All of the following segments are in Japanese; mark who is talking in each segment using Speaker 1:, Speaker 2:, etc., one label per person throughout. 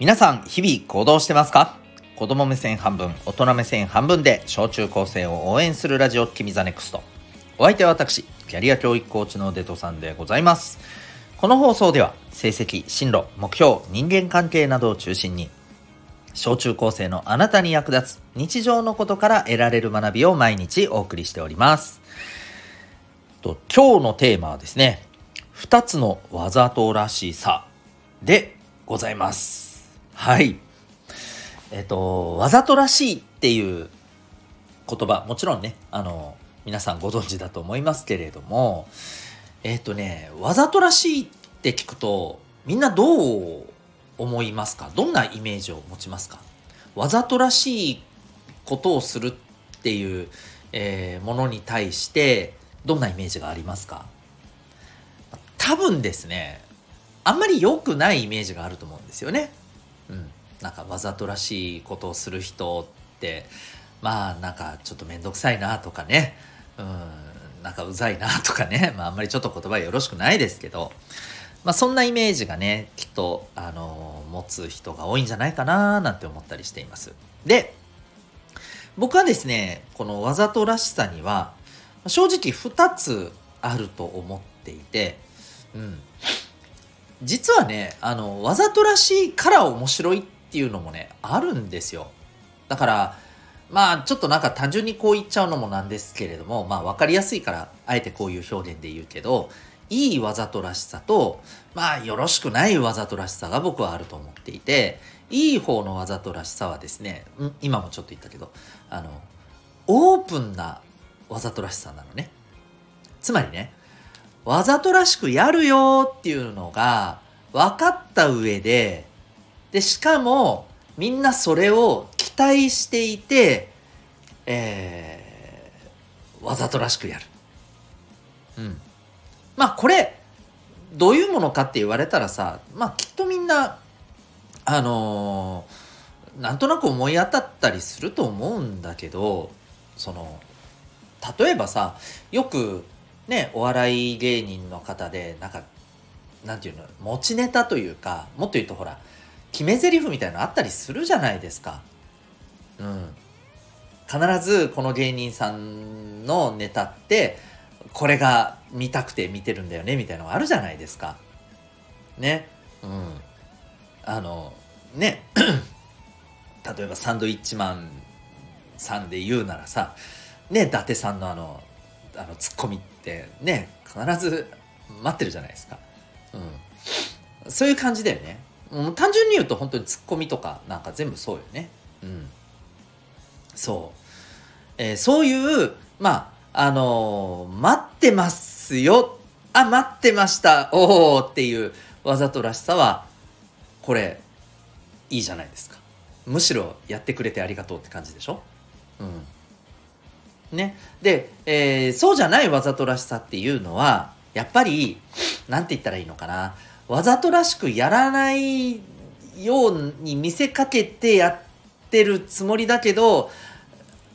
Speaker 1: 皆さん、日々行動してますか？子供目線半分、大人目線半分で、小中高生を応援するラジオ、君 the NEXT。お相手は私、キャリア教育コーチのデトさんでございます。この放送では、成績、進路、目標、人間関係などを中心に、小中高生のあなたに役立つ日常のことから得られる学びを毎日お送りしております。と今日のテーマはですね、二つのわざとらしさでございます。はい。えっと、わざとらしいっていう言葉、もちろんね、あの、皆さんご存知だと思いますけれども、えっとね、わざとらしいって聞くと、みんなどう思いますか？どんなイメージを持ちますか？わざとらしいことをするっていう、えー、ものに対して、どんなイメージがありますか？多分ですね、あんまり良くないイメージがあると思うんですよね。うん、なんかわざとらしいことをする人ってまあなんかちょっと面倒くさいなとかね、うん、なんかうざいなとかね、まああんまりちょっと言葉よろしくないですけど、まあそんなイメージがね、きっと、あの、持つ人が多いんじゃないかななんて思ったりしています。で、僕はですね、このわざとらしさには、正直2つあると思っていて、うん。実はね、あの、わざとらしいから面白いっていうのもね、あるんですよ。だから、まあ、ちょっとなんか単純にこう言っちゃうのもなんですけれども、まあ、わかりやすいから、あえてこういう表現で言うけど、いいわざとらしさと、まあ、よろしくないわざとらしさが僕はあると思っていて、いい方のわざとらしさはですね、ん今もちょっと言ったけど、あの、オープンなわざとらしさなのね。つまりね、わざとらしくやるよっていうのが分かった上で、で、しかもみんなそれを期待していて、えー、わざとらしくやる。うん。まあこれ、どういうものかって言われたらさ、まあきっとみんな、あのー、なんとなく思い当たったりすると思うんだけど、その、例えばさ、よくね、お笑い芸人の方で、なんか、なんていうの、持ちネタというか、もっと言うとほら、決め台詞みたいなのあったりするじゃないですか。うん。必ずこの芸人さんのネタって、これが見たくて見てるんだよね、みたいのがあるじゃないですか。ね。うん。あの、ね。例えばサンドイッチマンさんで言うならさ、ね、伊達さんのあの、あのツッコミってね必ず待ってるじゃないですか、うん、そういう感じだよね。もう単純に言うと本当にツッコミとかなんか全部そうよね。うん。そう、えー、そういうまああのー、待ってますよ。あ待ってました。おおっていうわざとらしさはこれいいじゃないですか。むしろやってくれてありがとうって感じでしょ？うん。ね。で、えー、そうじゃないわざとらしさっていうのは、やっぱり、なんて言ったらいいのかな。わざとらしくやらないように見せかけてやってるつもりだけど、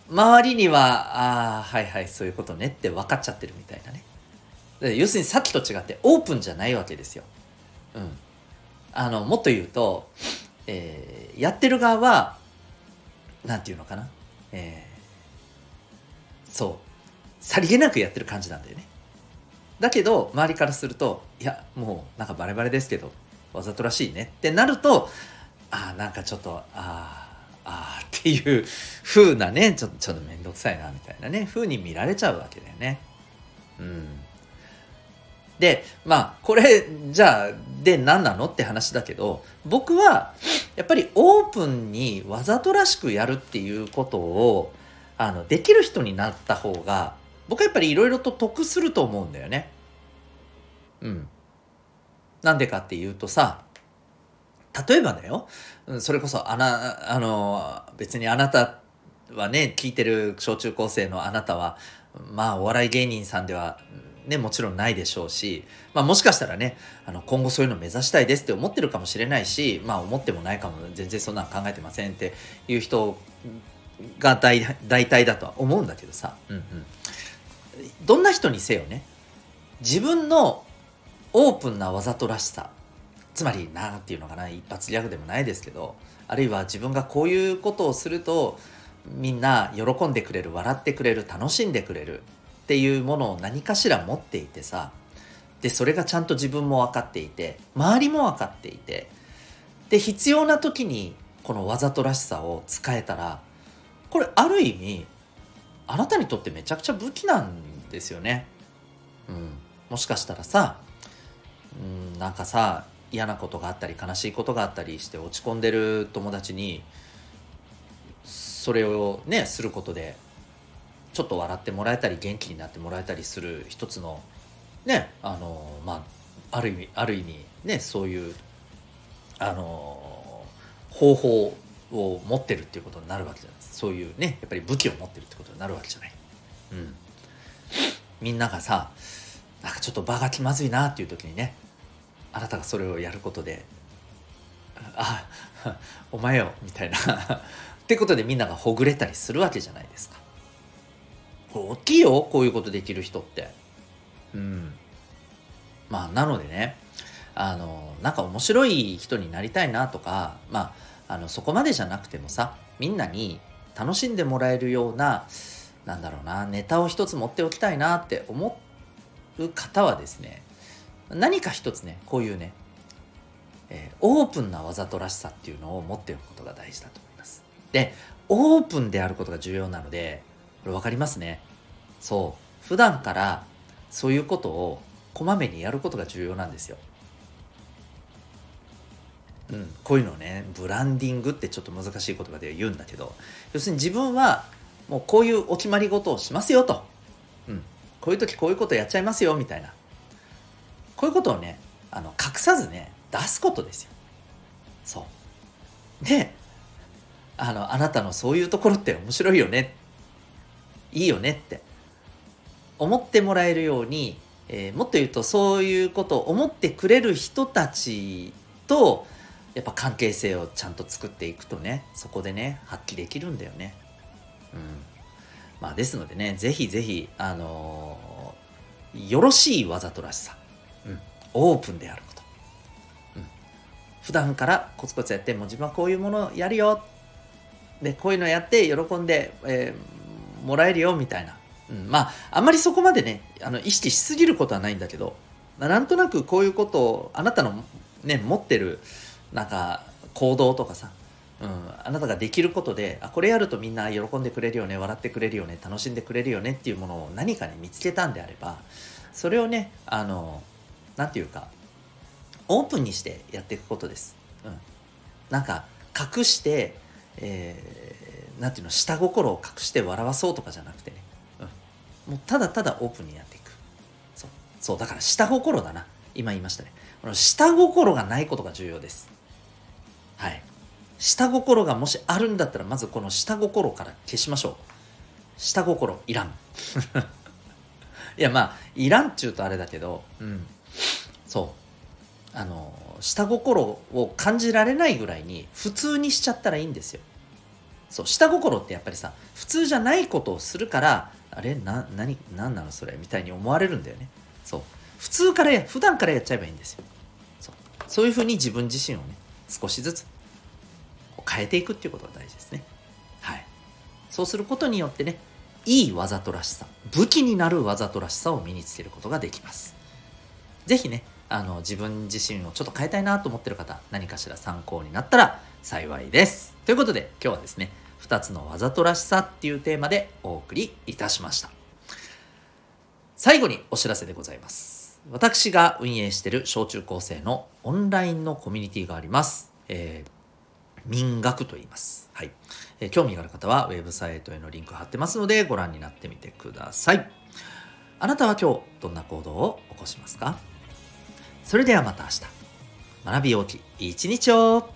Speaker 1: 周りには、ああ、はいはい、そういうことねって分かっちゃってるみたいなね。要するにさっきと違ってオープンじゃないわけですよ。うん。あの、もっと言うと、えー、やってる側は、なんていうのかな。えーそう。さりげなくやってる感じなんだよね。だけど周りからするといやもうなんかバレバレですけどわざとらしいねってなるとああなんかちょっとああああっていう風なねちょちょっと面倒くさいなみたいなね風に見られちゃうわけだよね。うん。でまあこれじゃあで何なのって話だけど僕はやっぱりオープンにわざとらしくやるっていうことをあの、できる人になった方が、僕はやっぱりいろいろと得すると思うんだよね。うん。なんでかっていうとさ、例えばだよ、それこそあな、あの、別にあなたはね、聞いてる小中高生のあなたは、まあお笑い芸人さんではね、もちろんないでしょうし、まあもしかしたらね、あの、今後そういうの目指したいですって思ってるかもしれないし、まあ思ってもないかも、全然そんなの考えてませんっていう人が大大体だとは思うんだけどさ、うんうん、どんな人にせよね。自分のオープンなわざとらしさ。つまり何て言うのかな。一発ギャグでもないですけど。あるいは自分がこういうことをするとみんな喜んでくれる笑ってくれる楽しんでくれる。っていうものを何かしら持っていてさ。でそれがちゃんと自分も分かっていて。周りも分かっていて。で必要な時にこのわざとらしさを使えたらこれある意味あなたにとってめちゃくちゃ武器なんですよね。うん、もしかしたらさ、うん、なんかさ嫌なことがあったり悲しいことがあったりして落ち込んでる友達にそれをねすることでちょっと笑ってもらえたり元気になってもらえたりする一つのねあのまあある意味ある意味ねそういうあの方法を持ってるっていうことになるわけじゃないそういうねやっぱり武器を持ってるってことになるわけじゃない。うん、みんながさなんかちょっと場が気まずいなっていう時にねあなたがそれをやることで「あ お前よ」みたいな ってことでみんながほぐれたりするわけじゃないですか。大きいよこういうことできる人って。うんまあなのでねあのなんか面白い人になりたいなとかまああのそこまでじゃなくてもさみんなに楽しんでもらえるようななんだろうなネタを一つ持っておきたいなって思う方はですね何か一つねこういうね、えー、オープンなわざとらしさっていうのを持っておくことが大事だと思います。でオープンであることが重要なのでこれ分かりますね。そう。普段からそういうことをこまめにやることが重要なんですよ。うん、こういうのをねブランディングってちょっと難しい言葉で言うんだけど要するに自分はもうこういうお決まり事をしますよと、うん、こういう時こういうことやっちゃいますよみたいな。こういうことをねあの隠さずね出すことですよ。そう。であのあなたのそういうところって面白いよね。いいよねって。思ってもらえるように、えー、もっと言うとそういうことを思ってくれる人たちとやっぱ関係性をちゃんと作っていくとねそこでね発揮できるんだよね。うん。まあ、ですのでねぜひぜひあのー、よろしいわざとらしさ、うん、オープンであること、うん、普段からコツコツやってもう自分はこういうものやるよ。でこういうのやって喜んで、えー、もらえるよみたいな。うん、まああんまりそこまでねあの意識しすぎることはないんだけど、まあ、なんとなくこういうことをあなたのね持ってるなんか行動とかさ、うん、あなたができることであこれやるとみんな喜んでくれるよね笑ってくれるよね楽しんでくれるよねっていうものを何かに見つけたんであればそれをねあの何て言うかオープンにしてやっていくことです。うん、なんか隠して、えー、て言うの下心を隠して笑わそうとかじゃなくてね。うん。もうただただオープンにやっていく。そう。そうだから下心だな。今言いましたね。この下心がないことが重要です。はい。下心がもしあるんだったらまずこの下心から消しましょう。下心いらん。いやまあいらんっちゅうとあれだけどうん。そう。あの下心を感じられないぐらいに普通にしちゃったらいいんですよ。そう下心ってやっぱりさ普通じゃないことをするからあれな何何なのそれみたいに思われるんだよね。そう。普通からや普段からやっちゃえばいいんですよ。そう。そういうふうに自分自身をね少しずつ変えていくっていうことが大事ですね。はい。そうすることによってねいいわざとらしさ武器になるわざとらしさを身につけることができます。是非ねあの自分自身をちょっと変えたいなと思ってる方何かしら参考になったら幸いです。ということで今日はですね2つのわざとらしさっていうテーマでお送りいたしました。最後にお知らせでございます。私が運営している小中高生のオンラインのコミュニティがあります、えー、民学と言います。はい、えー、興味がある方はウェブサイトへのリンク貼ってますのでご覧になってみてください。あなたは今日どんな行動を起こしますか？それではまた明日。学び大きい一日を